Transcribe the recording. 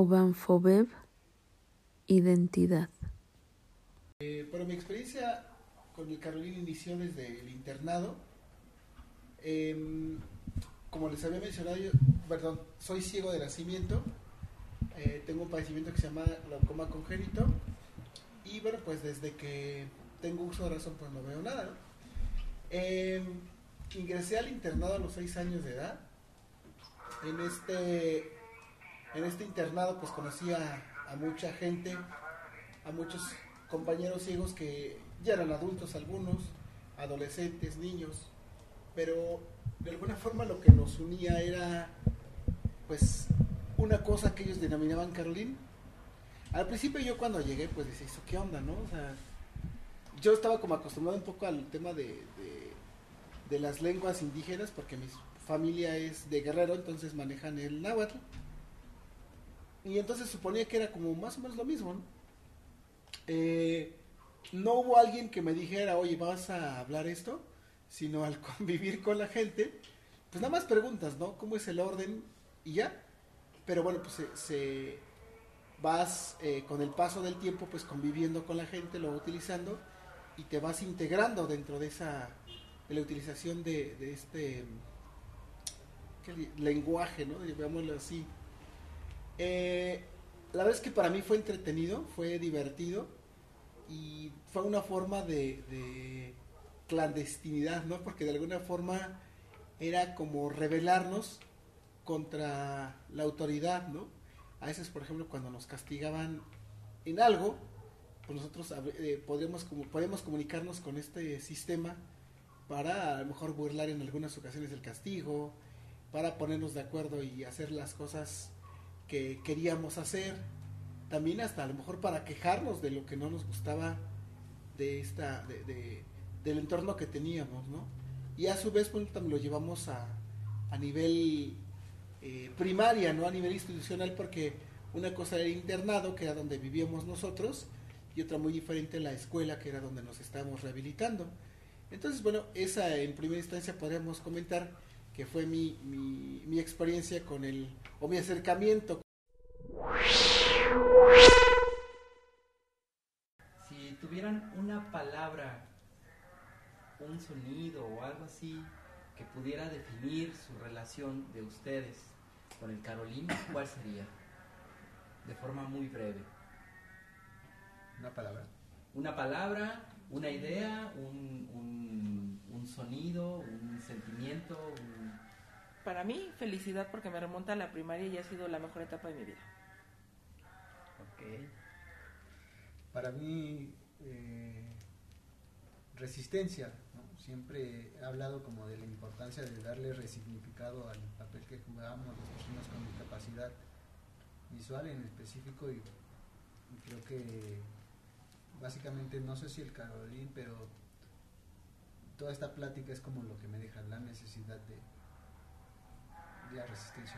Obanfobeb, identidad. Eh, pero mi experiencia con el Carolina inició desde el internado. Em, como les había mencionado, yo, perdón, soy ciego de nacimiento. Eh, tengo un padecimiento que se llama glaucoma congénito. Y bueno, pues desde que tengo uso de razón, pues no veo nada. ¿no? Em, ingresé al internado a los 6 años de edad. En este, en este internado, pues conocí a, mucha gente, a muchos compañeros ciegos que ya eran adultos algunos, adolescentes, niños, pero de alguna forma lo que nos unía era pues una cosa que ellos denominaban Carolín. Al principio yo cuando llegué pues decía, ¿eso qué onda, no? O sea, yo estaba como acostumbrado un poco al tema de, de las lenguas indígenas porque mi familia es de guerrero, entonces manejan el náhuatl. Y entonces suponía que era como más o menos lo mismo, ¿no? Eh, no hubo alguien que me dijera, oye, vas a hablar esto, sino al convivir con la gente, pues nada más preguntas, ¿no? ¿Cómo es el orden? Y ya. Pero bueno, pues se, se vas eh, con el paso del tiempo, pues conviviendo con la gente, lo utilizando y te vas integrando dentro de esa, de la utilización de, de este ¿qué, lenguaje, ¿no? Llamémoslo así. Eh, la verdad es que para mí fue entretenido, fue divertido y fue una forma de, de, clandestinidad, ¿no? Porque de alguna forma era como rebelarnos contra la autoridad, ¿no? A veces, por ejemplo, cuando nos castigaban en algo, pues nosotros eh, como, podríamos comunicarnos con este sistema para a lo mejor burlar en algunas ocasiones el castigo, para ponernos de acuerdo y hacer las cosas que queríamos hacer, también hasta a lo mejor para quejarnos de lo que no nos gustaba de esta, de, de, del entorno que teníamos, ¿no? Y a su vez pues, también lo llevamos a, a nivel eh, primaria, no a nivel institucional, porque una cosa era el internado, que era donde vivíamos nosotros, y otra muy diferente la escuela, que era donde nos estábamos rehabilitando. Entonces, bueno, esa en primera instancia podríamos comentar que fue mi, mi, mi experiencia con el, o mi acercamiento. Si tuvieran una palabra, un sonido o algo así que pudiera definir su relación de ustedes con el Carolina, ¿cuál sería? De forma muy breve. Una palabra. Una palabra, una idea, un, un, un sonido, un sentimiento. Un... Para mí, felicidad porque me remonta a la primaria y ha sido la mejor etapa de mi vida. Ok. Para mí, eh, resistencia. ¿no? Siempre he hablado como de la importancia de darle resignificado al papel que jugamos las personas con discapacidad visual en específico y, y creo que básicamente no sé si el Carolín, pero toda esta plática es como lo que me deja la necesidad de, la resistencia.